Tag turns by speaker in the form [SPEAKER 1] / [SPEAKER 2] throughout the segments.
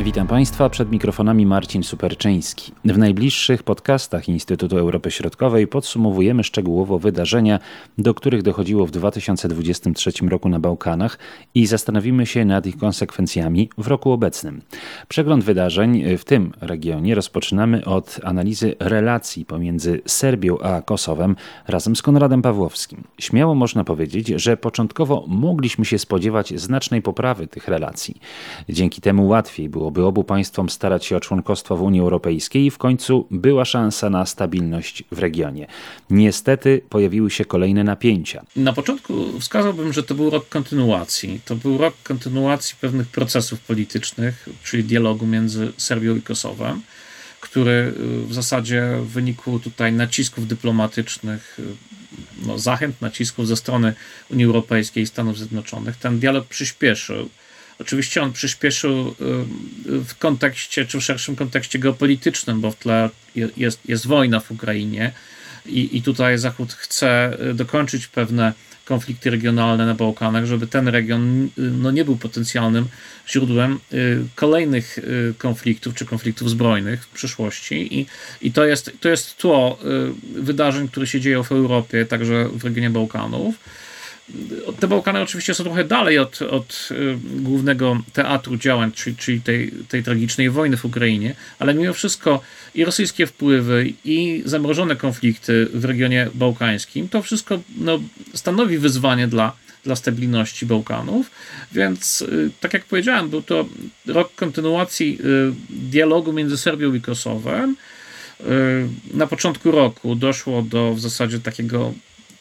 [SPEAKER 1] Witam Państwa przed mikrofonami Marcin Superczyński. W najbliższych podcastach Instytutu Europy Środkowej podsumowujemy szczegółowo wydarzenia, do których dochodziło w 2023 roku na Bałkanach i zastanowimy się nad ich konsekwencjami w roku obecnym. Przegląd wydarzeń w tym regionie rozpoczynamy od analizy relacji pomiędzy Serbią a Kosowem razem z Konradem Pawłowskim. Śmiało można powiedzieć, że początkowo mogliśmy się spodziewać znacznej poprawy tych relacji. Dzięki temu łatwiej byłoby by obu państwom starać się o członkostwo w Unii Europejskiej i w końcu była szansa na stabilność w regionie. Niestety pojawiły się kolejne napięcia.
[SPEAKER 2] Na początku wskazałbym, że to był rok kontynuacji. To był rok kontynuacji pewnych procesów politycznych, czyli dialogu między Serbią i Kosowem który w zasadzie w wyniku tutaj nacisków dyplomatycznych, no, zachęt, nacisków ze strony Unii Europejskiej i Stanów Zjednoczonych, ten dialog przyspieszył. Oczywiście on przyspieszył y, w kontekście, czy w szerszym kontekście geopolitycznym, bo w tle jest, jest wojna w Ukrainie i, i tutaj Zachód chce y, dokończyć pewne konflikty regionalne na Bałkanach, żeby ten region y, no, nie był potencjalnym źródłem kolejnych konfliktów czy konfliktów zbrojnych w przyszłości. I, i to, jest, to jest tło wydarzeń, które się dzieją w Europie, także w regionie Bałkanów te Bałkany oczywiście są trochę dalej od, od y, głównego teatru działań, czyli, czyli tej, tej tragicznej wojny w Ukrainie, ale mimo wszystko i rosyjskie wpływy, i zamrożone konflikty w regionie bałkańskim, to wszystko no, stanowi wyzwanie dla, dla stabilności Bałkanów. Więc, y, tak jak powiedziałem, był to rok kontynuacji y, dialogu między Serbią i Kosowem. Na początku roku doszło do w zasadzie takiego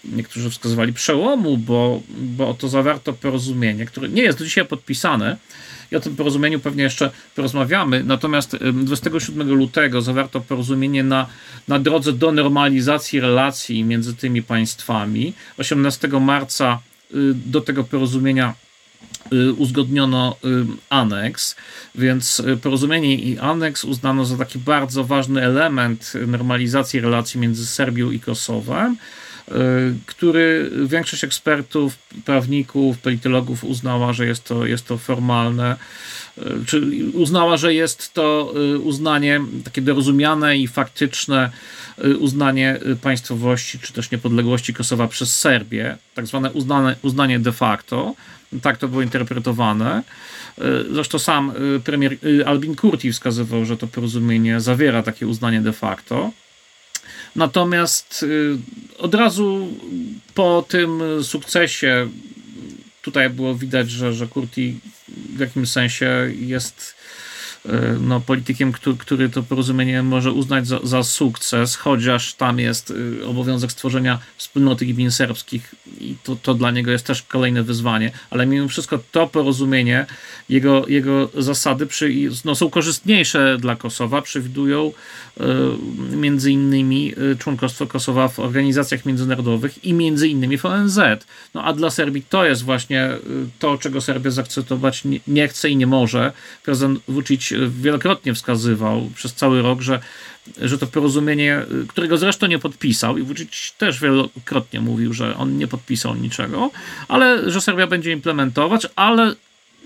[SPEAKER 2] niektórzy wskazywali przełomu, bo, bo to zawarto porozumienie, które nie jest do dzisiaj podpisane i o tym porozumieniu pewnie jeszcze porozmawiamy. Natomiast 27 lutego zawarto porozumienie na, na drodze do normalizacji relacji między tymi państwami. 18 marca y, do tego porozumienia y, uzgodniono y, aneks, więc porozumienie i aneks uznano za taki bardzo ważny element normalizacji relacji między Serbią i Kosowem. Y, który większość ekspertów, prawników, politologów uznała, że jest to, jest to formalne, y, czy uznała, że jest to y, uznanie takie dorozumiane i faktyczne uznanie państwowości, czy też niepodległości Kosowa przez Serbię, tak zwane uznane, uznanie de facto. Tak to było interpretowane. Zresztą sam premier Albin Kurti wskazywał, że to porozumienie zawiera takie uznanie de facto. Natomiast y, od razu po tym sukcesie tutaj było widać, że, że Kurti w jakimś sensie jest no, politykiem, który, który to porozumienie może uznać za, za, sukces, chociaż tam jest e, obowiązek stworzenia wspólnoty gmin serbskich i to, to dla niego jest też kolejne wyzwanie, ale mimo wszystko to porozumienie, jego, jego zasady przy, no, są korzystniejsze dla Kosowa, przewidują e, między innymi członkostwo Kosowa w organizacjach międzynarodowych i między innymi w ONZ. No a dla Serbii to jest właśnie to, czego Serbia zaakceptować nie, nie chce i nie może. Prezydent Vucic wielokrotnie wskazywał przez cały rok, że, że to porozumienie, którego zresztą nie podpisał, i Vucic też wielokrotnie mówił, że on nie podpisał niczego, ale że Serbia będzie implementować, ale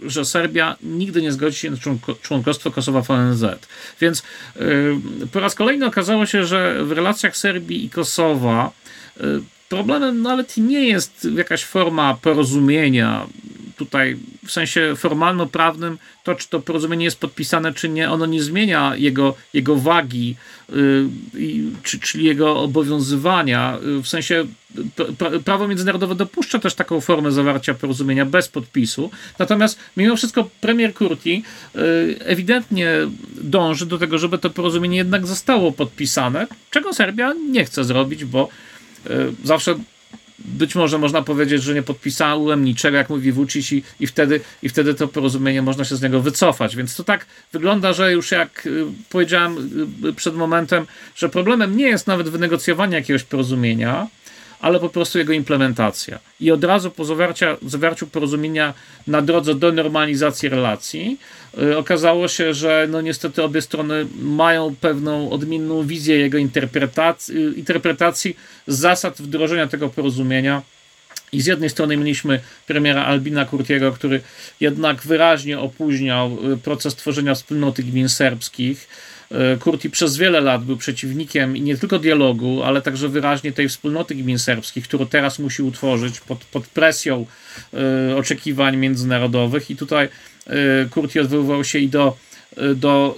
[SPEAKER 2] że Serbia nigdy nie zgodzi się na członkostwo Kosowa w ONZ. Więc yy, po raz kolejny okazało się, że w relacjach Serbii i Kosowa yy, problemem nawet nie jest jakaś forma porozumienia tutaj w sensie formalno-prawnym to, czy to porozumienie jest podpisane, czy nie, ono nie zmienia jego, jego wagi, yy, czy, czyli jego obowiązywania. W sensie prawo międzynarodowe dopuszcza też taką formę zawarcia porozumienia bez podpisu. Natomiast mimo wszystko premier Kurti yy, ewidentnie dąży do tego, żeby to porozumienie jednak zostało podpisane, czego Serbia nie chce zrobić, bo yy, zawsze być może można powiedzieć, że nie podpisałem niczego, jak mówi Vucic i, i, wtedy, i wtedy to porozumienie można się z niego wycofać. Więc to tak wygląda, że już jak y, powiedziałem y, przed momentem, że problemem nie jest nawet wynegocjowanie jakiegoś porozumienia, ale po prostu jego implementacja. I od razu po zawarcia, zawarciu porozumienia na drodze do normalizacji relacji yy, okazało się, że no niestety obie strony mają pewną odmienną wizję jego interpretacji, yy, interpretacji zasad wdrożenia tego porozumienia I z jednej strony mieliśmy premiera Albina Kurtiego, który jednak wyraźnie opóźniał y, proces tworzenia wspólnoty gmin serbskich. Y, Kurti przez wiele lat był przeciwnikiem nie tylko dialogu, ale także wyraźnie tej wspólnoty gmin serbskich, którą teraz musi utworzyć pod, pod presją y, oczekiwań międzynarodowych. I tutaj Kurti odwoływał się i do do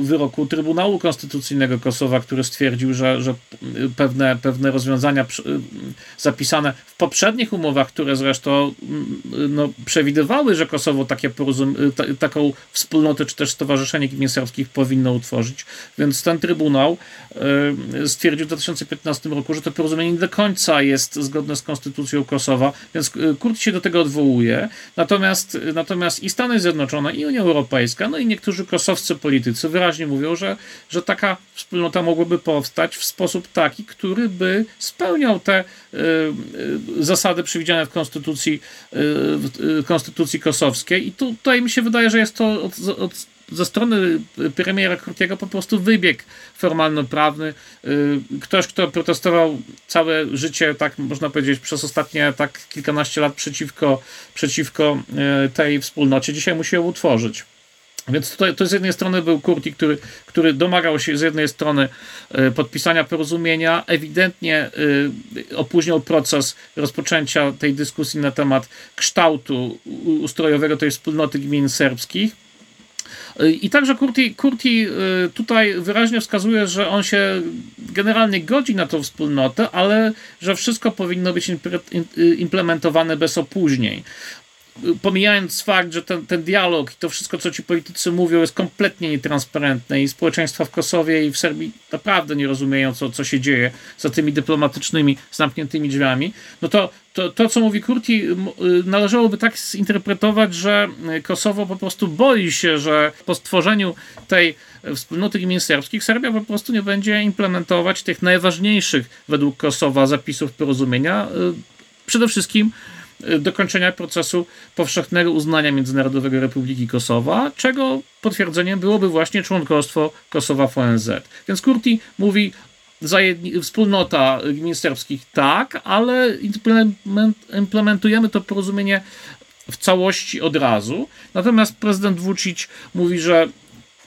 [SPEAKER 2] y, wyroku Trybunału Konstytucyjnego Kosowa, który stwierdził, że, że pewne, pewne rozwiązania y, zapisane w poprzednich umowach, które zresztą y, no, przewidywały, że Kosowo takie ta, taką wspólnotę czy też stowarzyszenie gmin serbskich powinno utworzyć. Więc ten Trybunał stwierdził w 2015 roku, że to porozumienie nie do końca jest zgodne z konstytucją Kosowa, więc Kurt się do tego odwołuje. Natomiast, natomiast i Stany Zjednoczone, i Unia Europejska, no i niektórzy kosowscy politycy wyraźnie mówią, że, że taka wspólnota mogłaby powstać w sposób taki, który by spełniał te y, y, zasady przewidziane w konstytucji, y, w konstytucji kosowskiej. I tutaj mi się wydaje, że jest to od, od ze strony premiera Kurtiego po prostu wybieg formalno-prawny. Ktoś, kto protestował całe życie, tak można powiedzieć, przez ostatnie tak kilkanaście lat przeciwko, przeciwko tej wspólnocie, dzisiaj musi ją utworzyć. Więc to, to z jednej strony był Kurti, który, który domagał się z jednej strony e, podpisania porozumienia, ewidentnie e, opóźniał proces rozpoczęcia tej dyskusji na temat kształtu ustrojowego tej wspólnoty gmin serbskich. E, I także Kurti, Kurti tutaj wyraźnie wskazuje, że on się generalnie godzi na tą wspólnotę, ale że wszystko powinno być implementowane bez opóźnień pomijając fakt, że ten, ten dialog i to wszystko, co ci politycy mówią, jest kompletnie nietransparentne i społeczeństwa w Kosowie i w Serbii naprawdę nie rozumieją, co, co się dzieje za tymi dyplomatycznymi, zamkniętymi drzwiami, no to to, to, co mówi Kurti, y, należałoby tak zinterpretować, że Kosowo po prostu boi się, że po stworzeniu tej wspólnoty gmin serbskich Serbia po prostu nie będzie implementować tych najważniejszych według Kosowa zapisów porozumienia. Y, przede wszystkim dokończenia procesu powszechnego uznania Międzynarodowego Republiki Kosowa, czego potwierdzeniem byłoby właśnie członkostwo Kosowa w ONZ. Więc Kurti mówi, wspólnota gmin tak, ale implementujemy to porozumienie w całości od razu. Natomiast prezydent Vucic mówi, że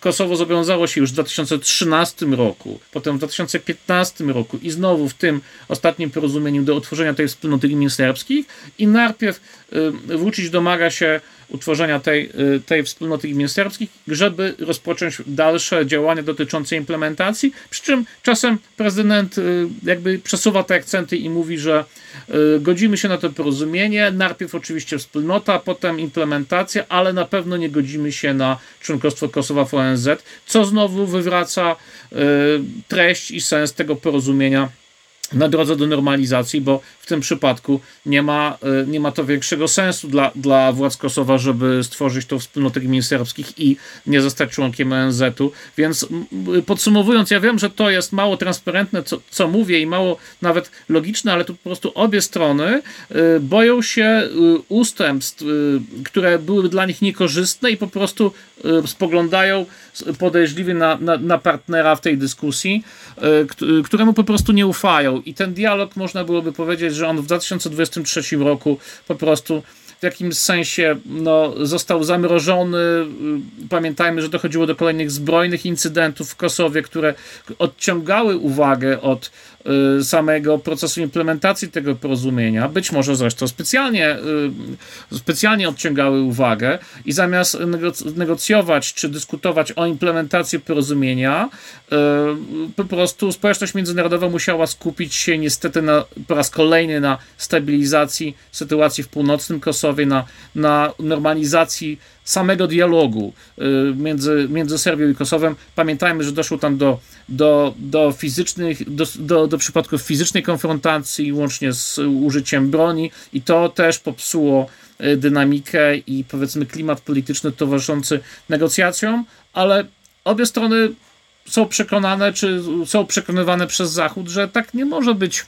[SPEAKER 2] Kosowo zobowiązało się już w 2013 roku, potem w 2015 roku i znowu w tym ostatnim porozumieniu do utworzenia tej wspólnoty gmin serbskich i najpierw y, Vucic domaga się utworzenia tej, y, tej wspólnoty gmin serbskich, żeby rozpocząć dalsze działania dotyczące implementacji, przy czym czasem prezydent y, jakby przesuwa te akcenty i mówi, że y, godzimy się na to porozumienie, najpierw oczywiście wspólnota, potem implementacja, ale na pewno nie godzimy się na członkostwo Kosowa w ONZ, co znowu wywraca treść i sens tego porozumienia na drodze do normalizacji, bo tym przypadku nie ma, e, nie ma to większego sensu dla, dla władz Kosowa, żeby stworzyć tą wspólnotę gmin serbskich i nie zostać członkiem ONZ-u. Więc podsumowując, ja wiem, że to jest mało transparentne, co, co mówię i mało nawet logiczne, ale tu po prostu obie strony e, boją się e, ustępstw, które były dla nich niekorzystne i po prostu spoglądają podejrzliwie na, na, na partnera w tej dyskusji, któremu po prostu nie ufają. I ten dialog można byłoby powiedzieć, że on w 2023 roku po prostu w jakimś sensie no, został zamrożony. Pamiętajmy, że dochodziło do kolejnych zbrojnych incydentów w Kosowie, które odciągały uwagę od Y, samego procesu implementacji tego porozumienia, być może zresztą specjalnie, y, specjalnie odciągały uwagę i zamiast negocjować czy dyskutować o implementacji porozumienia, y, po prostu społeczność międzynarodowa musiała skupić się niestety na, po raz kolejny na stabilizacji sytuacji w północnym Kosowie, na, na normalizacji samego dialogu między, między Serbią i Kosowem. Pamiętajmy, że doszło tam do, do, do fizycznych, do, do, do przypadków fizycznej konfrontacji, łącznie z użyciem broni, i to też popsuło e, dynamikę i powiedzmy klimat polityczny towarzyszący negocjacjom, ale obie strony są przekonane, czy są przekonywane przez Zachód, że tak nie może być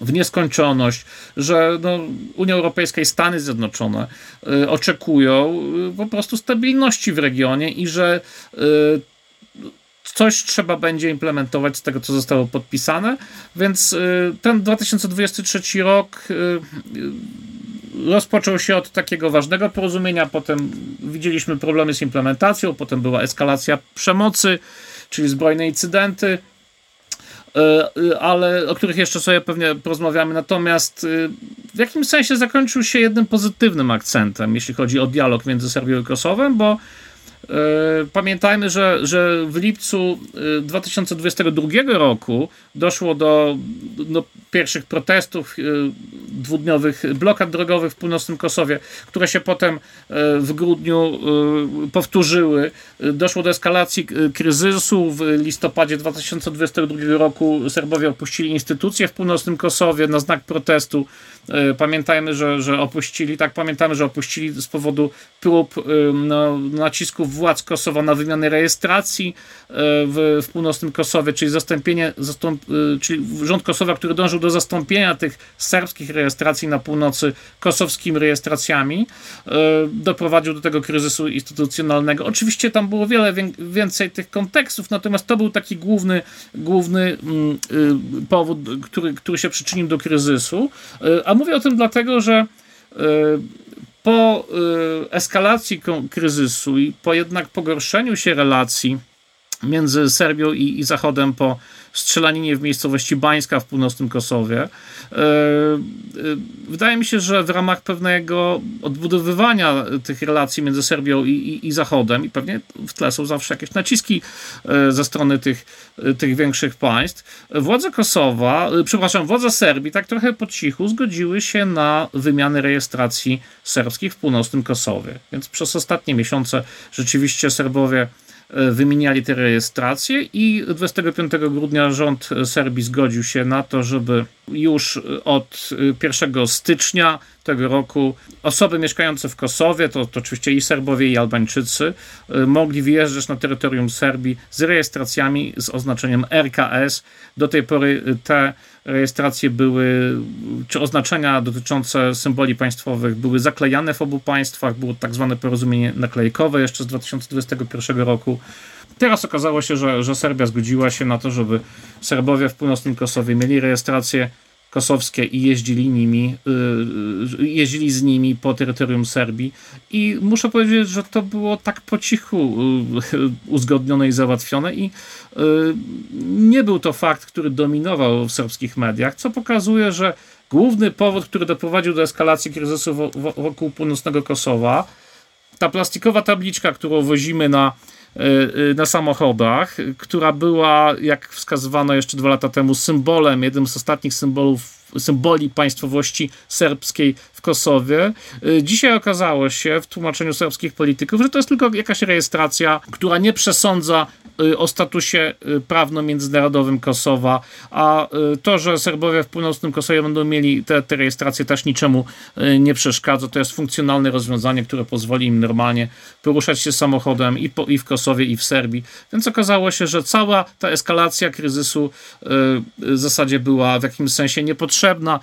[SPEAKER 2] w nieskończoność, że no, Unia Europejska i Stany Zjednoczone y, oczekują y, po prostu stabilności w regionie i że y, coś trzeba będzie implementować z tego, co zostało podpisane, więc ten 2023 rok rozpoczął się od takiego ważnego porozumienia, potem widzieliśmy problemy z implementacją, potem była eskalacja przemocy, czyli zbrojne incydenty, ale o których jeszcze sobie pewnie porozmawiamy. Natomiast w jakimś sensie zakończył się jednym pozytywnym akcentem, jeśli chodzi o dialog między Serbią i Kosowem, bo Pamiętajmy, że, że w lipcu 2022 roku doszło do, do pierwszych protestów dwudniowych blokad drogowych w północnym Kosowie, które się potem e, w grudniu e, powtórzyły. Doszło do eskalacji kryzysu. W listopadzie 2022 roku Serbowie opuścili instytucje w północnym Kosowie na znak protestu. Pamiętajmy, że, że opuścili, tak pamiętamy, że opuścili z powodu prób no, nacisków władz Kosowa na wymianę rejestracji w, w północnym Kosowie, czyli zastąpienie, zastąp, czyli rząd Kosowa, który dążył do zastąpienia tych serbskich rejestracji na północy kosowskimi rejestracjami, e, doprowadził do tego kryzysu instytucjonalnego. Oczywiście tam było wiele więcej tych kontekstów, natomiast to był taki główny, główny mm, y, powód, który, który się przyczynił do kryzysu. A mówię o tym dlatego, że po eskalacji kryzysu i po jednak pogorszeniu się relacji między Serbią i, i Zachodem po strzelaninie w miejscowości Bańska w północnym Kosowie. E, e, wydaje mi się, że w ramach pewnego odbudowywania tych relacji między Serbią i, i, i Zachodem, i pewnie w tle są zawsze jakieś naciski e, ze strony tych, tych większych państw, władze Kosowa, przepraszam, władze Serbii tak trochę po cichu zgodziły się na wymianę rejestracji serbskich w północnym Kosowie. Więc przez ostatnie miesiące rzeczywiście Serbowie wymieniali te rejestracje i 25 grudnia rząd Serbii zgodził się na to, żeby już od 1 stycznia tego roku osoby mieszkające w Kosowie, to, to oczywiście i Serbowie, i Albańczycy, e, mogli wyjeżdżać na terytorium Serbii z rejestracjami z oznaczeniem RKS. Do tej pory te rejestracje były, czy oznaczenia dotyczące symboli państwowych były zaklejane w obu państwach, było tak zwane porozumienie naklejkowe jeszcze z 2021 roku. Teraz okazało się, że, że Serbia zgodziła się na to, żeby Serbowie w północnym Kosowie mieli rejestrację kosowskie i jeździli nimi, y, y, jeździli z nimi po terytorium Serbii. I muszę powiedzieć, że to było tak po cichu y, uzgodnione i załatwione i nie był to fakt, który dominował w serbskich mediach, co pokazuje, że główny powód, który doprowadził do eskalacji kryzysu wokół północnego Kosowa, ta plastikowa tabliczka, którą wozimy na na samochodach, która była, jak wskazywano jeszcze dwa lata temu, symbolem, jednym z ostatnich symbolów symboli państwowości serbskiej w Kosowie. Y, dzisiaj okazało się w tłumaczeniu serbskich polityków, że to jest tylko jakaś rejestracja, która nie przesądza y, o statusie y, prawno-międzynarodowym Kosowa, a to, że Serbowie w północnym Kosowie będą mieli te, te rejestracje też niczemu nie przeszkadza. To jest funkcjonalne rozwiązanie, które pozwoli im normalnie poruszać się samochodem i, po, i w Kosowie, i w Serbii. Więc okazało się, że cała ta eskalacja kryzysu w zasadzie była w jakimś sensie niepotrzebna.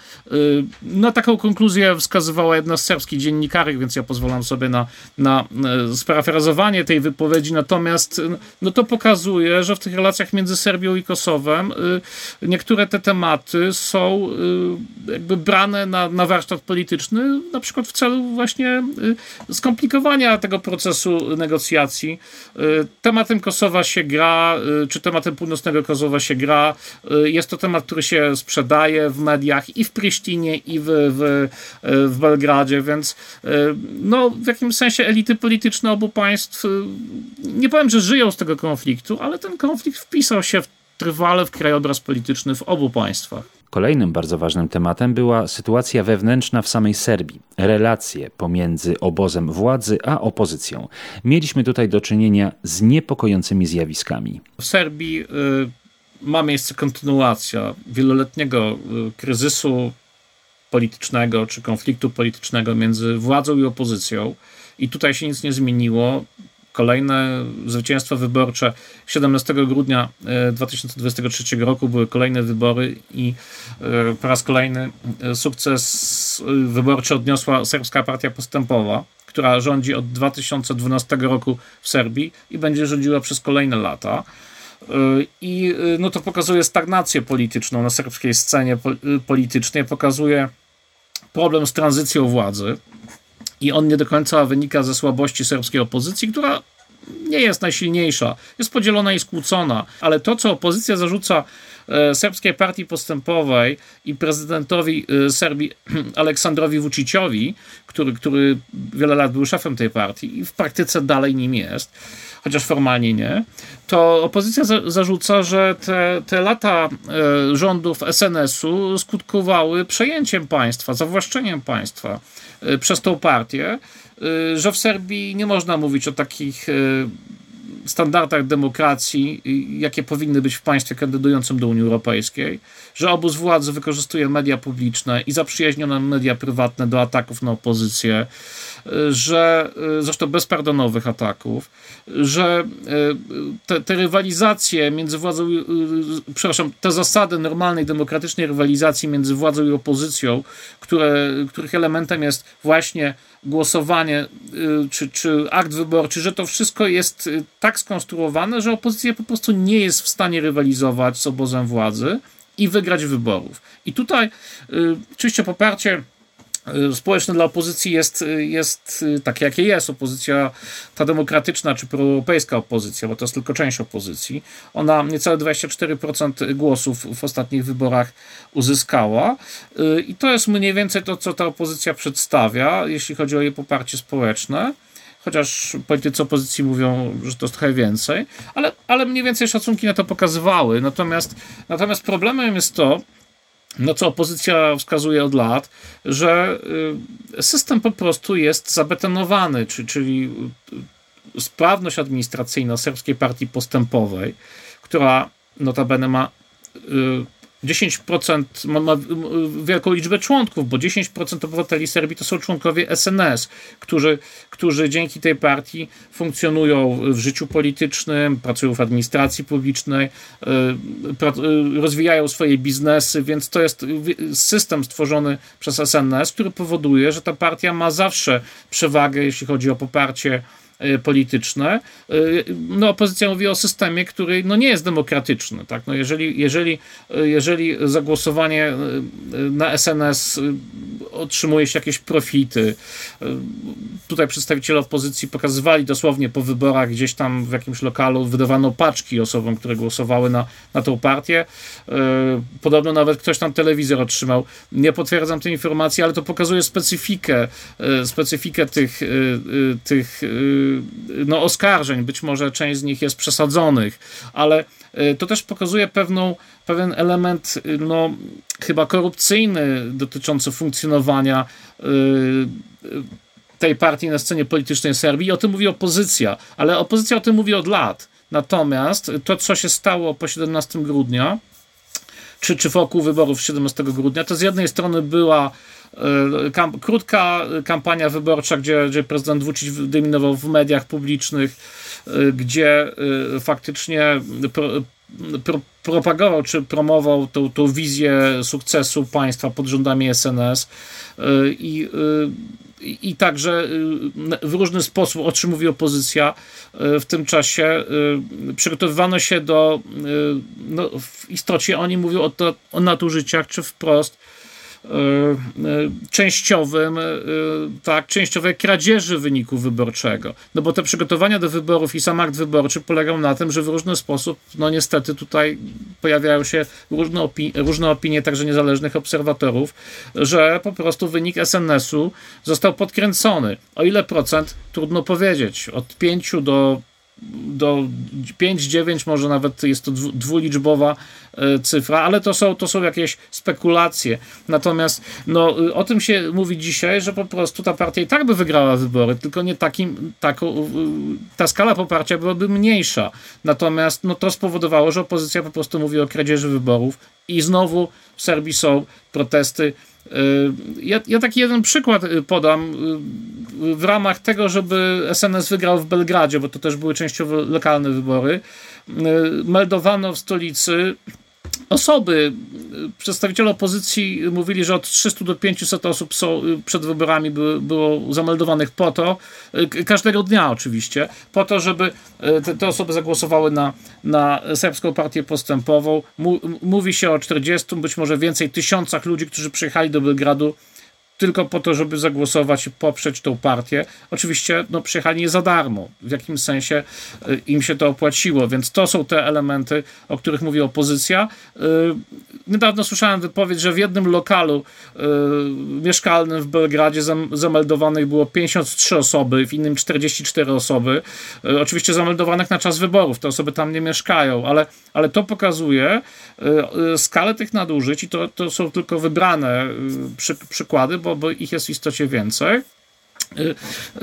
[SPEAKER 2] Na taką konkluzję wskazywała jedna z serbskich dziennikarek, więc ja pozwalam sobie na, na sparafrazowanie tej wypowiedzi. Natomiast no to pokazuje, że w tych relacjach między Serbią i Kosowem y, niektóre te tematy są jakby brane na, na warsztat polityczny, na przykład w celu właśnie skomplikowania tego procesu negocjacji. Tematem Kosowa się gra, czy tematem północnego Kosowa się gra. Jest to temat, który się sprzedaje w mediach i w Prisztinie, i w, w, w Belgradzie, więc e, no, w jakimś sensie elity polityczne obu państw, e, nie powiem, że żyją z tego konfliktu, ale ten konflikt wpisał się w, trwale w krajobraz polityczny w obu państwach.
[SPEAKER 1] Kolejnym bardzo ważnym tematem była sytuacja wewnętrzna w samej Serbii, relacje pomiędzy obozem władzy a opozycją. Mieliśmy tutaj do czynienia z niepokojącymi zjawiskami.
[SPEAKER 2] W Serbii y, ma miejsce kontynuacja wieloletniego y, kryzysu politycznego czy konfliktu politycznego między władzą i opozycją. I tutaj się nic nie zmieniło. Kolejne zwycięstwa wyborcze 17 grudnia 2023 e, roku były kolejne wybory i e, po raz kolejny e, sukces wyborczy odniosła Serbska Partia Postępowa, która rządzi od 2012 roku w Serbii i będzie rządziła przez kolejne lata. I no to pokazuje stagnację polityczną na serbskiej scenie politycznej, pokazuje problem z tranzycją władzy i on nie do końca wynika ze słabości serbskiej opozycji, która nie jest najsilniejsza, jest podzielona i skłócona, ale to, co opozycja zarzuca e, serbskiej partii postępowej i prezydentowi e, Serbii Aleksandrowi Vuciciowi, który, który wiele lat był szefem tej partii i w praktyce dalej nim jest, chociaż formalnie nie, to opozycja za, zarzuca, że te, te lata e, rządów SNS-u skutkowały przejęciem państwa, zawłaszczeniem państwa e, przez tą partię, e, że w Serbii nie można mówić o takich e, standardach demokracji, jakie powinny być w państwie kandydującym do Unii Europejskiej, że obóz władzy wykorzystuje media publiczne i zaprzyjaźnione media prywatne do ataków na opozycję, że zresztą bezpardonowych ataków, że te, te rywalizacje między władzą, przepraszam, te zasady normalnej, demokratycznej rywalizacji między władzą i opozycją, które, których elementem jest właśnie głosowanie czy, czy akt wyborczy, że to wszystko jest tak skonstruowane, że opozycja po prostu nie jest w stanie rywalizować z obozem władzy i wygrać wyborów. I tutaj y, oczywiście poparcie społeczne dla opozycji jest, y, jest takie, jakie jest. Opozycja, ta demokratyczna czy proeuropejska opozycja, bo to jest tylko część opozycji, ona niecałe 24% głosów w ostatnich wyborach uzyskała. I to jest mniej więcej to, co ta opozycja przedstawia, jeśli chodzi o jej poparcie społeczne chociaż politycy opozycji mówią, że to jest trochę więcej, ale, ale mniej więcej szacunki na to pokazywały. Natomiast, natomiast problemem jest to, no co opozycja wskazuje od lat, że y, system po prostu jest zabetonowany, czyli sprawność administracyjna Serbskiej Partii Postępowej, która notabene ma y, 10% ma, ma, wielką liczbę członków, bo 10% obywateli Serbii to są członkowie SNS, którzy, którzy dzięki tej partii funkcjonują w życiu politycznym, pracują w administracji publicznej, e, e, rozwijają swoje biznesy, więc to jest system stworzony przez SNS, który powoduje, że ta partia ma zawsze przewagę, jeśli chodzi o poparcie polityczne. Y, no, opozycja mówi o systemie, który no, nie jest demokratyczny. Tak? No, jeżeli, jeżeli, y, jeżeli zagłosowanie na SNS otrzymuje się jakieś profity, tutaj przedstawiciele opozycji pokazywali dosłownie po wyborach gdzieś tam w jakimś lokalu wydawano paczki osobom, które głosowały na, na tą partię. Podobno nawet ktoś tam telewizor otrzymał. Nie potwierdzam tej informacji, ale to pokazuje specyfikę, specyfikę tych, tych no, oskarżeń, być może część z nich jest przesadzonych, ale y, to też pokazuje pewną, pewien element, y, no, chyba korupcyjny dotyczący funkcjonowania y, tej partii na scenie politycznej Serbii. I o tym mówi opozycja, ale opozycja o tym mówi od lat. Natomiast to, co się stało po 17 grudnia, czy, czy wokół wyborów 17 grudnia, to z jednej strony była E, krótka kampania wyborcza, gdzie, gdzie prezydent Vucic dominował w mediach publicznych, e, gdzie e, faktycznie pro, pro, propagował czy promował tą, tą wizję sukcesu państwa pod rządami SNS i, i także w różny sposób, o czym mówi opozycja, w tym czasie przygotowywano się do, no, w istocie oni mówią o, to, o nadużyciach, czy wprost częściowym, e, tak, częściowej kradzieży wyniku wyborczego. No bo te przygotowania do wyborów i sam akt wyborczy polegał na tym, że w różny sposób, no niestety tutaj pojawiają się różne, różne opinie także niezależnych obserwatorów, że po prostu wynik SNS-u został podkręcony. O ile procent? Trudno powiedzieć. Od 5 do do 5-9 może nawet jest to dwuliczbowa e, cyfra, ale to są, to są jakieś spekulacje. Natomiast no, o tym się mówi dzisiaj, że po prostu ta partia i tak by wygrała wybory, tylko nie takim, taką, ta skala poparcia byłaby mniejsza. Natomiast no, to spowodowało, że opozycja po prostu mówi o kradzieży wyborów i znowu w Serbii są protesty ja, ja, taki jeden przykład y, podam y, w ramach tego, żeby SNS wygrał w Belgradzie, bo to też były częściowo lokalne wybory. Meldowano w stolicy osoby przedstawiciele opozycji mówili, że od 300 do 500 osób są, przed wyborami by, było zameldowanych po to, każdego dnia oczywiście, po to, żeby te, te osoby zagłosowały na, na Serbską Partię Postępową. Mówi się o 40, być może więcej tysiącach ludzi, którzy przyjechali do Belgradu tylko po to, żeby zagłosować i poprzeć tą partię. Oczywiście no, przyjechali nie za darmo. W jakimś sensie y, im się to opłaciło, więc to są te elementy, o których mówi opozycja. Y, niedawno słyszałem wypowiedź, że w jednym lokalu y, mieszkalnym w Belgradzie zameldowanych było 53 osoby, w innym 44 osoby. Oczywiście zameldowanych na czas wyborów. Te osoby tam nie mieszkają, ale, ale to pokazuje skalę tych nadużyć i to, to są tylko wybrane przy, przykłady, bo, bo ich jest w istocie więcej. Y,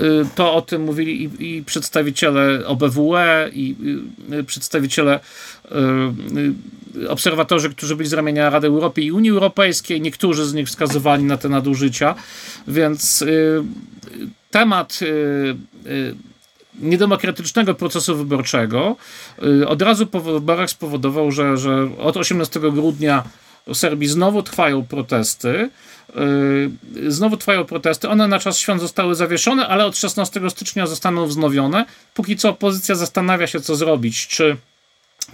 [SPEAKER 2] y, to o tym mówili i, i przedstawiciele OBWE, i, i przedstawiciele y, obserwatorzy, którzy byli z ramienia Rady Europy i Unii Europejskiej. Niektórzy z nich wskazywali na te nadużycia, więc temat niedemokratycznego procesu wyborczego od razu po wyborach spowodował, że, że od 18 grudnia w Serbii znowu trwają protesty. Yy, znowu trwają protesty. One na czas świąt zostały zawieszone, ale od 16 stycznia zostaną wznowione. Póki co opozycja zastanawia się, co zrobić. Czy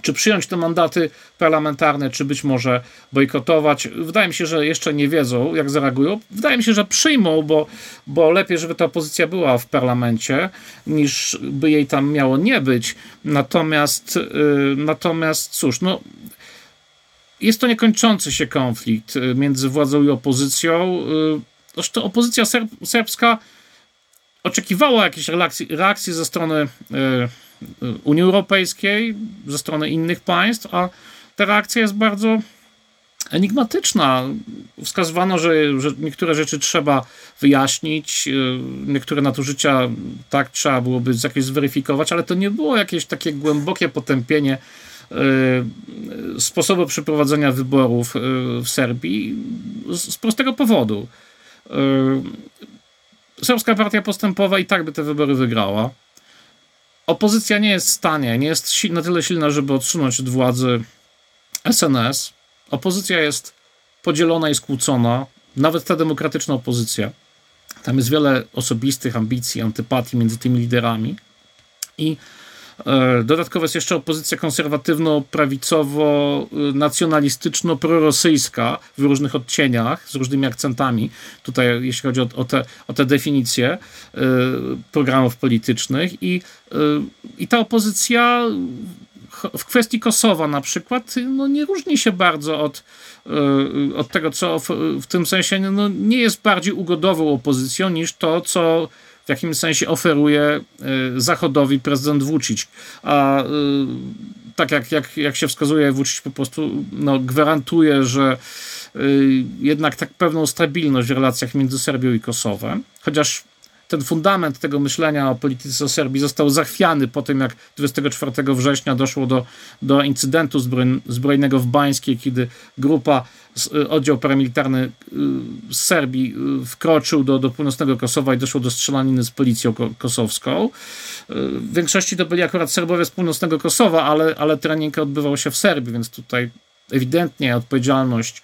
[SPEAKER 2] czy przyjąć te mandaty parlamentarne, czy być może bojkotować. Wydaje mi się, że jeszcze nie wiedzą, jak zareagują. Wydaje mi się, że przyjmą, bo, bo lepiej, żeby ta opozycja była w parlamencie, niż by jej tam miało nie być. Natomiast, yy, natomiast cóż, no, jest to niekończący się konflikt y, między władzą i opozycją. Y, zresztą opozycja serb serbska oczekiwała jakiejś reakcji, reakcji ze strony y, Unii Europejskiej, ze strony innych państw, a ta reakcja jest bardzo enigmatyczna. Wskazywano, że, że niektóre rzeczy trzeba wyjaśnić, niektóre nadużycia tak trzeba byłoby jakieś zweryfikować, ale to nie było jakieś takie głębokie potępienie Y, sposobu przeprowadzenia wyborów y, w Serbii z prostego powodu. Y, Serbska Partia Postępowa i tak by te wybory wygrała. Opozycja nie jest w stanie, nie jest na tyle silna, żeby odsunąć od władzy SNS. Opozycja jest podzielona i skłócona, nawet ta demokratyczna opozycja. Tam jest wiele osobistych ambicji, antypatii między tymi liderami. I dodatkowo jest jeszcze opozycja konserwatywno-prawicowo-nacjonalistyczno-prorosyjska w różnych odcieniach, z różnymi akcentami. Tutaj, jeśli chodzi o, o, te, o te definicje e, programów politycznych. I, e, I ta opozycja w kwestii Kosowa na przykład no nie różni się bardzo od, od tego, co w, w tym sensie no, nie jest bardziej ugodową opozycją niż to, co w jakimś sensie oferuje y, Zachodowi prezydent Vucic. A y, tak jak, jak, jak się wskazuje, Vucic po prostu no, gwarantuje, że y, jednak tak pewną stabilność w relacjach między Serbią i Kosowem, chociaż ten fundament tego myślenia o polityce Serbii został zachwiany po tym, jak 24 września doszło do, do incydentu zbrojnego w Bańskiej, kiedy grupa, y, oddział paramilitarny y, z Serbii y, wkroczył do, do północnego Kosowa i doszło do strzelaniny z policją kosowską. W większości to byli akurat Serbowie z północnego Kosowa, ale, ale trening odbywał się w Serbii, więc tutaj ewidentnie odpowiedzialność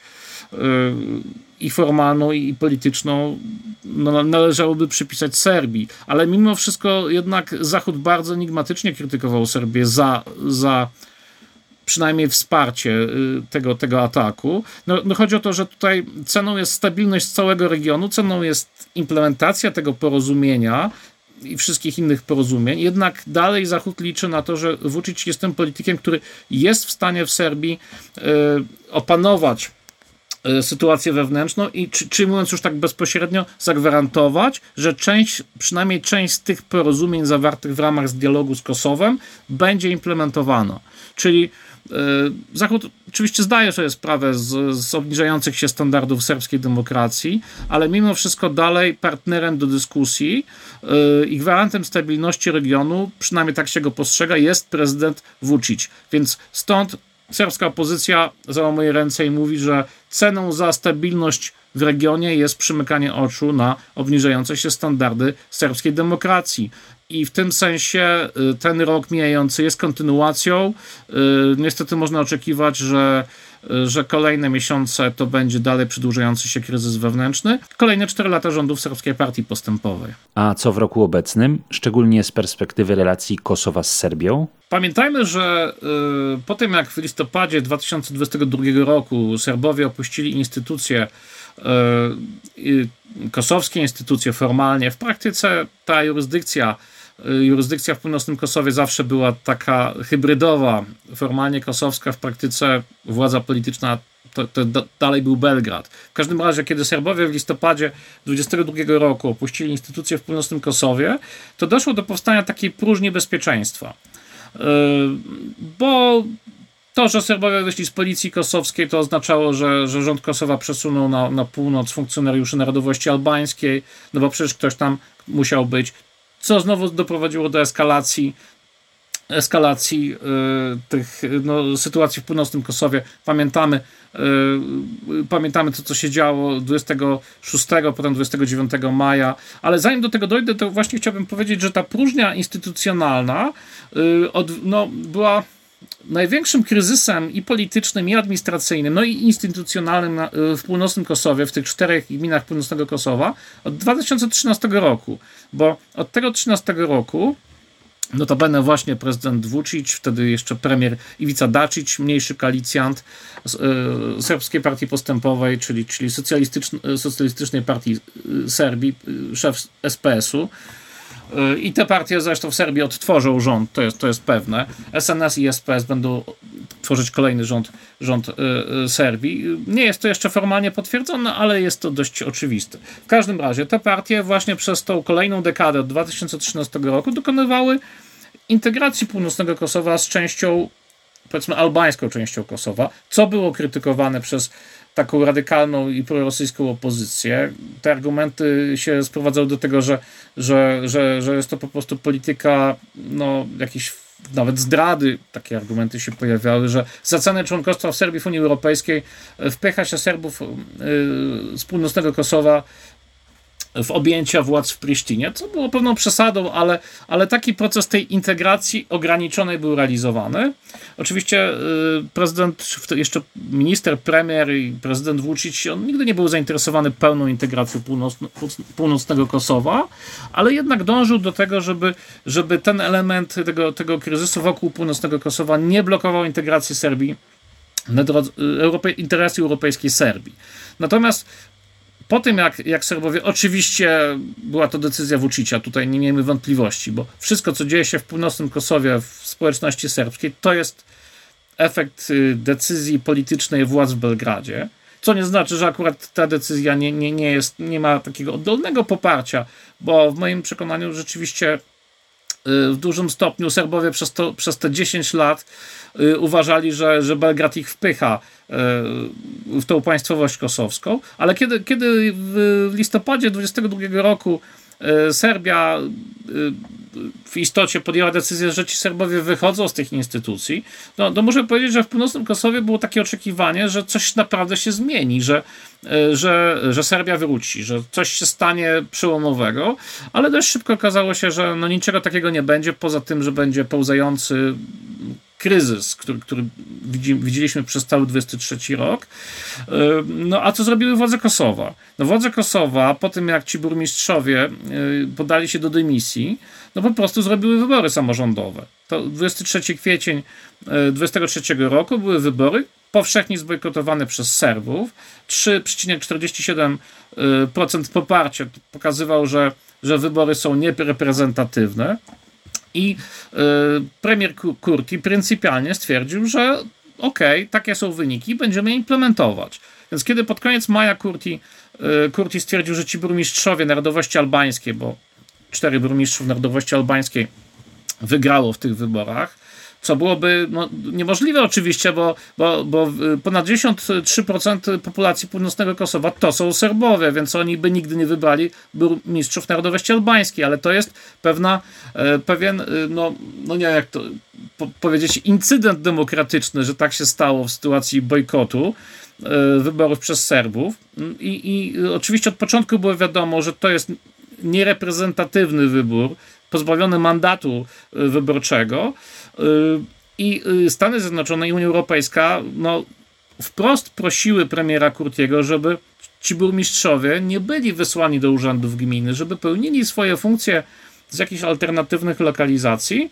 [SPEAKER 2] i formalną, i polityczną no, należałoby przypisać Serbii. Ale mimo wszystko jednak Zachód bardzo enigmatycznie krytykował Serbię za, za przynajmniej wsparcie y, tego, tego ataku. No, no, chodzi o to, że tutaj ceną jest stabilność całego regionu, ceną jest implementacja tego porozumienia i wszystkich innych porozumień. Jednak dalej Zachód liczy na to, że Vucic jest tym politykiem, który jest w stanie w Serbii y, opanować sytuację wewnętrzną i czy, czy mówiąc już tak bezpośrednio, zagwarantować, że część, przynajmniej część z tych porozumień zawartych w ramach dialogu z Kosowem będzie implementowana. Czyli yy, Zachód oczywiście zdaje sobie sprawę z, z obniżających się standardów serbskiej demokracji, ale mimo wszystko dalej partnerem do dyskusji yy, i gwarantem stabilności regionu, przynajmniej tak się go postrzega, jest prezydent Vucic. Więc stąd serbska opozycja załamuje ręce i mówi, że ceną za stabilność w regionie jest przymykanie oczu na obniżające się standardy serbskiej demokracji. I w tym sensie y, ten rok mijający jest kontynuacją. Y, niestety można oczekiwać, że że kolejne miesiące to będzie dalej przedłużający się kryzys wewnętrzny. Kolejne 4 lata rządów Serbskiej Partii Postępowej.
[SPEAKER 1] A co w roku obecnym, szczególnie z perspektywy relacji Kosowa z Serbią?
[SPEAKER 2] Pamiętajmy, że y, po tym jak w listopadzie 2022 roku Serbowie opuścili instytucje, y, kosowskie instytucje formalnie, w praktyce ta jurysdykcja Y, jurysdykcja w północnym Kosowie zawsze była taka hybrydowa, formalnie kosowska, w praktyce władza polityczna to, to dalej był Belgrad. W każdym razie, kiedy Serbowie w listopadzie 22 roku opuścili instytucje w północnym Kosowie, to doszło do powstania takiej próżni bezpieczeństwa. Y, bo to, że Serbowie wyszli z policji kosowskiej, to oznaczało, że, że rząd Kosowa przesunął na, na północ funkcjonariuszy narodowości albańskiej, no bo przecież ktoś tam musiał być co znowu doprowadziło do eskalacji eskalacji y, tych no, sytuacji w północnym Kosowie. Pamiętamy, y, pamiętamy to, co się działo 26, potem 29 maja, ale zanim do tego dojdę, to właśnie chciałbym powiedzieć, że ta próżnia instytucjonalna y, od, no, była największym kryzysem i politycznym, i administracyjnym, no i instytucjonalnym w północnym Kosowie, w tych czterech gminach północnego Kosowa od 2013 roku, bo od tego 13 roku Notabene właśnie prezydent Vucic, wtedy jeszcze premier Iwica Dacic, mniejszy koalicjant e, Serbskiej Partii Postępowej, czyli, czyli socjalistycznej partii Serbii, szef SPS-u, i te partie zresztą w Serbii odtworzą rząd, to jest, to jest pewne. SNS i SPS będą tworzyć kolejny rząd, rząd y, y, Serbii. Nie jest to jeszcze formalnie potwierdzone, ale jest to dość oczywiste. W każdym razie te partie właśnie przez tą kolejną dekadę od 2013 roku dokonywały integracji północnego Kosowa z częścią powiedzmy albańską częścią Kosowa, co było krytykowane przez taką radykalną i prorosyjską opozycję. Te argumenty się sprowadzały do tego, że, że, że, że jest to po prostu polityka no, jakiejś nawet zdrady, takie argumenty się pojawiały, że za cenę członkostwa w Serbii w Unii Europejskiej wpycha się Serbów y, z północnego Kosowa w objęcia władz w Prisztinie, co było pewną przesadą, ale, ale taki proces tej integracji ograniczonej był realizowany. Oczywiście y, prezydent, jeszcze minister, premier i prezydent Vucic, on nigdy nie był zainteresowany pełną integracją północnego Kosowa, ale jednak dążył do tego, żeby, żeby ten element tego, tego kryzysu wokół północnego Kosowa nie blokował integracji Serbii Europej, integracji europejskiej Serbii. Natomiast po tym, jak, jak Serbowie, oczywiście była to decyzja Vucicia, tutaj nie miejmy wątpliwości, bo wszystko, co dzieje się w północnym Kosowie, w społeczności serbskiej, to jest efekt y, decyzji politycznej władz w Belgradzie. Co nie znaczy, że akurat ta decyzja nie, nie, nie, jest, nie ma takiego oddolnego poparcia, bo w moim przekonaniu rzeczywiście w dużym stopniu Serbowie przez, to, przez te 10 lat y, uważali, że, że Belgrad ich wpycha w tą państwowość kosowską, ale kiedy, kiedy w listopadzie 22 roku Serbia e, w istocie podjęła decyzję, że ci Serbowie wychodzą z tych instytucji, no, to muszę powiedzieć, że w północnym Kosowie było takie oczekiwanie, że coś naprawdę się zmieni, że, e, że, że Serbia wróci, że coś się stanie przełomowego, ale dość szybko okazało się, że no niczego takiego nie będzie, poza tym, że będzie pełzający kryzys, który, który widzieliśmy przez cały 23 rok. No a co zrobiły władze Kosowa? No władze Kosowa, po tym jak ci burmistrzowie e, podali się do dymisji, no po prostu zrobiły wybory samorządowe. To 23 kwiecień 23 e, roku były wybory powszechnie zbojkotowane przez Serbów. 3,47% poparcia pokazywał, że, że wybory są niereprezentatywne. I y, premier Kurti pryncypialnie stwierdził, że okej, okay, takie są wyniki, będziemy implementować. Więc kiedy pod koniec maja Kurti, y, Kurti stwierdził, że ci burmistrzowie narodowości albańskiej, bo cztery burmistrzów narodowości albańskiej wygrało w tych wyborach, co byłoby no, niemożliwe oczywiście, bo, bo, bo ponad 93% populacji północnego Kosowa to są Serbowie, więc oni by nigdy nie wybrali burmistrzów narodowości albańskiej, ale to jest pewna, e, pewien, e, no, no nie jak to powiedzieć, incydent demokratyczny, że tak się stało w sytuacji bojkotu, wyborów przez Serbów. I, I oczywiście od początku było wiadomo, że to jest niereprezentatywny wybór, pozbawiony mandatu wyborczego. I Stany Zjednoczone i Unia Europejska no, wprost prosiły premiera Kurtiego, żeby ci burmistrzowie nie byli wysłani do urzędów gminy, żeby pełnili swoje funkcje z jakichś alternatywnych lokalizacji.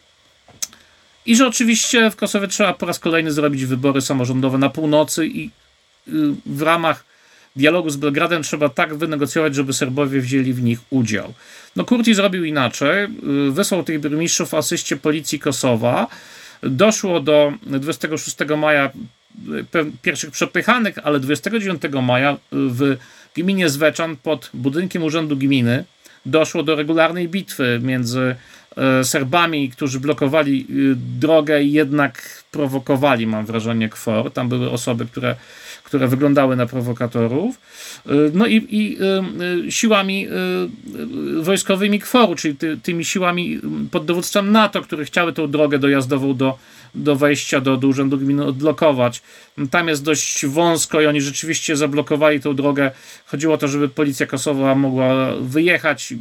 [SPEAKER 2] I że oczywiście w Kosowie trzeba po raz kolejny zrobić wybory samorządowe na północy i y, w ramach dialogu z Belgradem trzeba tak wynegocjować, żeby Serbowie wzięli w nich udział. No Kurti zrobił inaczej. Y, wysłał tych burmistrzów asyście policji Kosowa. Doszło do 26 maja pierwszych przepychanek, ale 29 maja w gminie Zweczan pod budynkiem Urzędu Gminy doszło do regularnej bitwy między Serbami, którzy blokowali drogę i jednak prowokowali, mam wrażenie, KFOR. Tam były osoby, które, które wyglądały na prowokatorów. E, no i, i siłami wojskowymi KFOR-u, czyli ty, tymi siłami pod dowództwem NATO, które chciały tą drogę dojazdową do, do wejścia do, do Urzędu Gminy odblokować. Tam jest dość wąsko i oni rzeczywiście zablokowali tą drogę. Chodziło o to, żeby policja kosowa mogła wyjechać.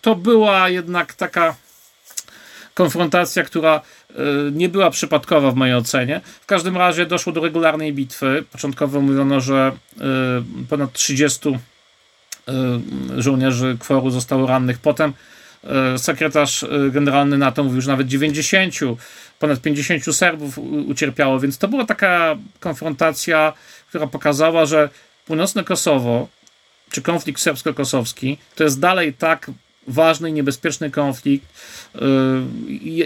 [SPEAKER 2] To była jednak taka konfrontacja, która nie była przypadkowa w mojej ocenie. W każdym razie doszło do regularnej bitwy. Początkowo mówiono, że e, ponad 30 e, żołnierzy kworu zostało rannych. Potem sekretarz generalny NATO mówił, że nawet 90 ponad 50 Serbów ucierpiało, więc to była taka konfrontacja, która pokazała, że północne Kosowo, czy konflikt serbsko-kosowski, to jest dalej tak ważny i niebezpieczny konflikt, y,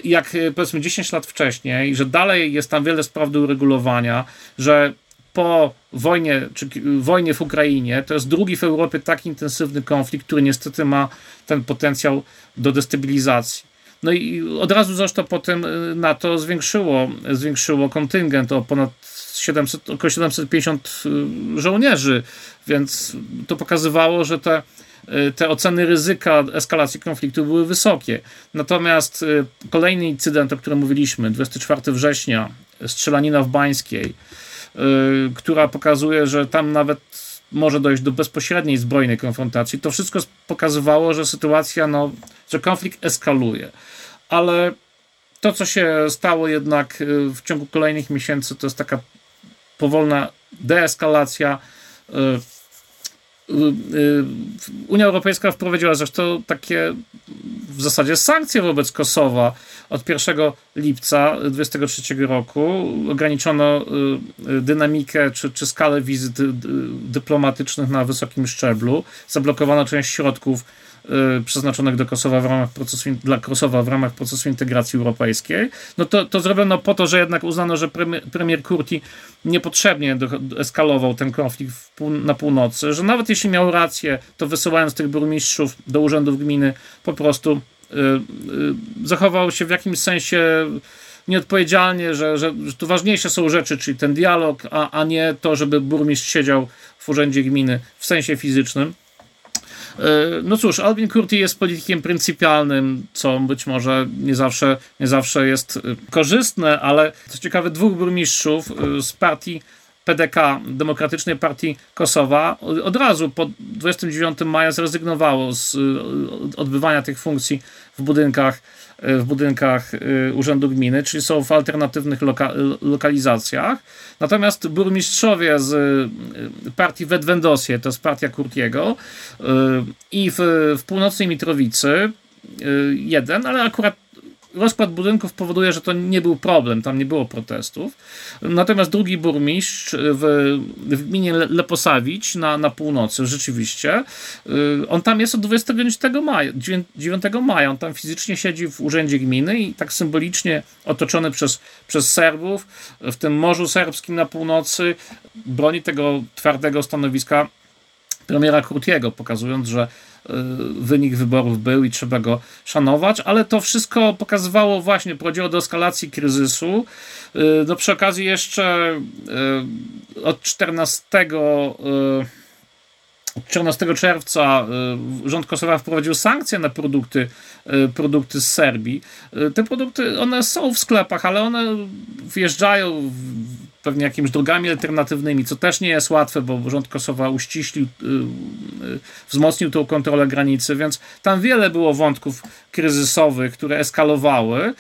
[SPEAKER 2] jak powiedzmy 10 lat wcześniej, że dalej jest tam wiele spraw do uregulowania, że po wojnie, czy wojnie w Ukrainie, to jest drugi w Europie tak intensywny konflikt, który niestety ma ten potencjał do destabilizacji. No i od razu zresztą potem y, NATO zwiększyło, zwiększyło kontyngent o ponad 700, około 750 y, żołnierzy, więc to pokazywało, że te, y, te oceny ryzyka eskalacji konfliktu były wysokie. Natomiast kolejny incydent, o którym mówiliśmy, 24 września, strzelanina w Bańskiej, która pokazuje, że tam nawet może dojść do bezpośredniej zbrojnej konfrontacji. To wszystko pokazywało, że sytuacja, no, że konflikt eskaluje. Ale to, co się stało jednak y, w ciągu kolejnych miesięcy, to jest taka powolna deeskalacja. Y, y, Unia Europejska wprowadziła zresztą takie w zasadzie sankcje wobec Kosowa od 1 lipca 2023 roku. Ograniczono dynamikę czy, czy skalę wizyt dyplomatycznych na wysokim szczeblu. Zablokowano część środków Y, przeznaczonych do Kosowa w ramach procesu, dla Kosowa w ramach procesu integracji europejskiej, no to, to zrobiono po to, że jednak uznano, że premier, premier Kurti niepotrzebnie do, eskalował ten konflikt na północy, że nawet jeśli miał rację, to wysyłając tych burmistrzów do urzędów gminy po prostu y, y, zachował się w jakimś sensie nieodpowiedzialnie, że, że, że tu ważniejsze są rzeczy, czyli ten dialog, a, a nie to, żeby burmistrz siedział w urzędzie gminy w sensie fizycznym. E, no cóż, Albin Kurti jest politykiem pryncypialnym, co być może nie zawsze, nie zawsze jest e, korzystne, ale co ciekawe, dwóch burmistrzów e, z partii PDK, Demokratycznej Partii Kosowa, od razu po 29 maja zrezygnowało z odbywania tych funkcji w budynkach w budynkach y, Urzędu Gminy, czyli są w alternatywnych loka lokalizacjach. Natomiast burmistrzowie z y, partii Wedwendosie, to jest partia Kurtiego, y, i w, w północnej Mitrowicy jeden, ale akurat rozkład budynków powoduje, że to nie był problem, tam nie było protestów. Natomiast drugi burmistrz w, w gminie Leposawić na, na północy, rzeczywiście, y, on tam jest od 29 maja, 9 maja, on tam fizycznie siedzi w urzędzie gminy i tak symbolicznie otoczony przez, przez Serbów, w tym Morzu Serbskim na północy, broni tego twardego stanowiska premiera Kurtiego, pokazując, że y, wynik wyborów był i trzeba go szanować, ale to wszystko pokazywało właśnie, prowadziło do eskalacji kryzysu. Y, no przy okazji jeszcze y, od 14 14 czerwca rząd Kosowa wprowadził sankcje na produkty, produkty z Serbii. Te produkty, one są w sklepach, ale one wjeżdżają pewnie jakimiś drogami alternatywnymi, co też nie jest łatwe, bo rząd Kosowa uściślił, wzmocnił tą kontrolę granicy, więc tam wiele było wątków kryzysowych, które eskalowały.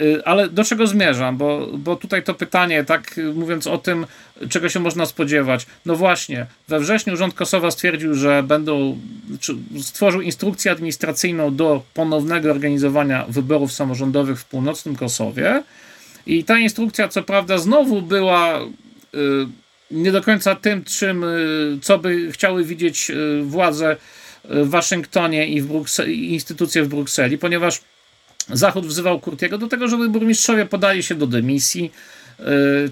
[SPEAKER 2] Y, ale do czego zmierzam? Bo, bo tutaj to pytanie, tak mówiąc o tym, czego się można spodziewać. No właśnie, we wrześniu rząd Kosowa stwierdził, że będą, stworzył instrukcję administracyjną do ponownego organizowania wyborów samorządowych w północnym Kosowie. I ta instrukcja, co prawda, znowu była y, nie do końca tym, czym, y, co by chciały widzieć władze w Waszyngtonie i w Bruksel- instytucje w Brukseli, ponieważ Zachód wzywał Kurtiego do tego, żeby burmistrzowie podali się do dymisji,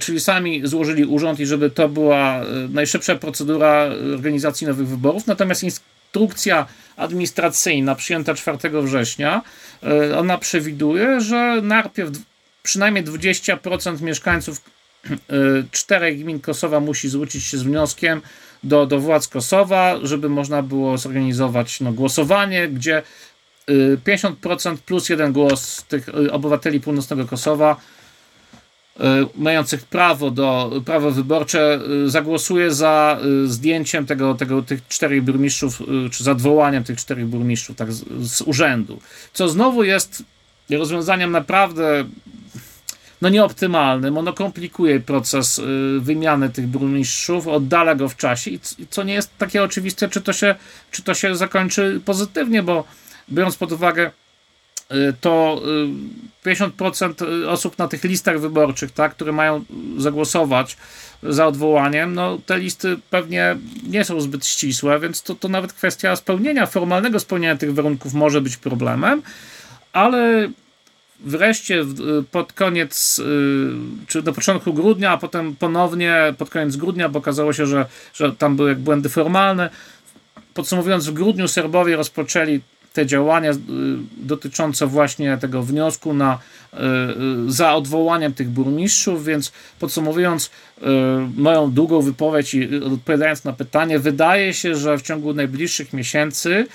[SPEAKER 2] czyli sami złożyli urząd i żeby to była najszybsza procedura organizacji nowych wyborów. Natomiast instrukcja administracyjna przyjęta 4 września, ona przewiduje, że najpierw przynajmniej 20% mieszkańców czterech gmin Kosowa musi zwrócić się z wnioskiem do, do władz Kosowa, żeby można było zorganizować no, głosowanie, gdzie 50% plus jeden głos tych y, obywateli północnego Kosowa y, mających prawo do prawo wyborcze y, zagłosuje za zdjęciem tego, tego, tych czterech burmistrzów, czy za odwołaniem tych czterech burmistrzów tak, z, z urzędu. Co znowu jest rozwiązaniem naprawdę no nieoptymalnym. Ono komplikuje proces wymiany tych burmistrzów, oddala go w czasie i co nie jest takie oczywiste, czy to się, czy to się pozytywnie, bo biorąc pod uwagę y, to 50% y, osób na tych listach wyborczych, tak, które mają zagłosować za odwołaniem, no te listy pewnie nie są zbyt ścisłe, więc to, to nawet kwestia spełnienia, formalnego spełnienia tych warunków może być problemem, ale wreszcie pod koniec, y, czy do początku grudnia, a potem ponownie pod koniec grudnia, bo okazało się, że, że tam były błędy formalne. Podsumowując, w grudniu Serbowie rozpoczęli te działania y, dotyczące właśnie tego wniosku na, y, y, za odwołaniem tych burmistrzów, więc podsumowując moją długą wypowiedź i odpowiadając na pytanie, wydaje się, że w ciągu najbliższych miesięcy,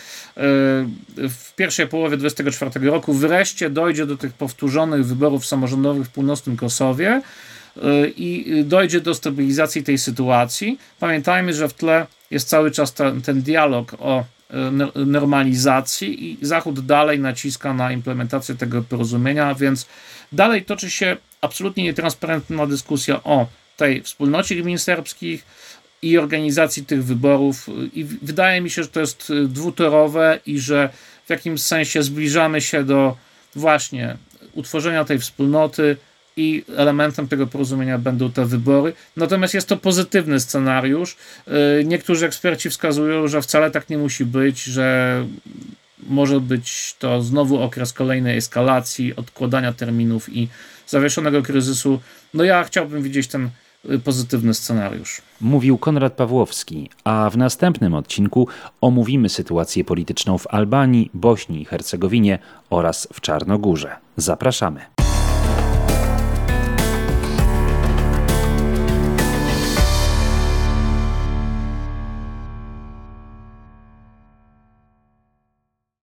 [SPEAKER 2] w pierwszej połowie 2024 roku, wreszcie dojdzie do tych powtórzonych wyborów samorządowych w północnym Kosowie i dojdzie do stabilizacji tej sytuacji. Pamiętajmy, że w tle jest cały czas ten, ten dialog o normalizacji i Zachód dalej naciska na implementację tego porozumienia, więc dalej toczy się absolutnie nietransparentna dyskusja o tej wspólnocie gmin serbskich i organizacji tych wyborów. I wydaje mi się, że to jest dwutorowe i że w jakimś sensie zbliżamy się do właśnie utworzenia tej wspólnoty, i elementem tego porozumienia będą te wybory. Natomiast jest to pozytywny scenariusz. Y, niektórzy eksperci wskazują, że wcale tak nie musi być, że może być to znowu okres kolejnej eskalacji, odkładania terminów i zawieszonego kryzysu. No ja chciałbym widzieć ten y, pozytywny scenariusz.
[SPEAKER 1] Mówił Konrad Pawłowski, a w następnym odcinku omówimy sytuację polityczną w Albanii, Bośni i Hercegowinie oraz w Czarnogórze. Zapraszamy.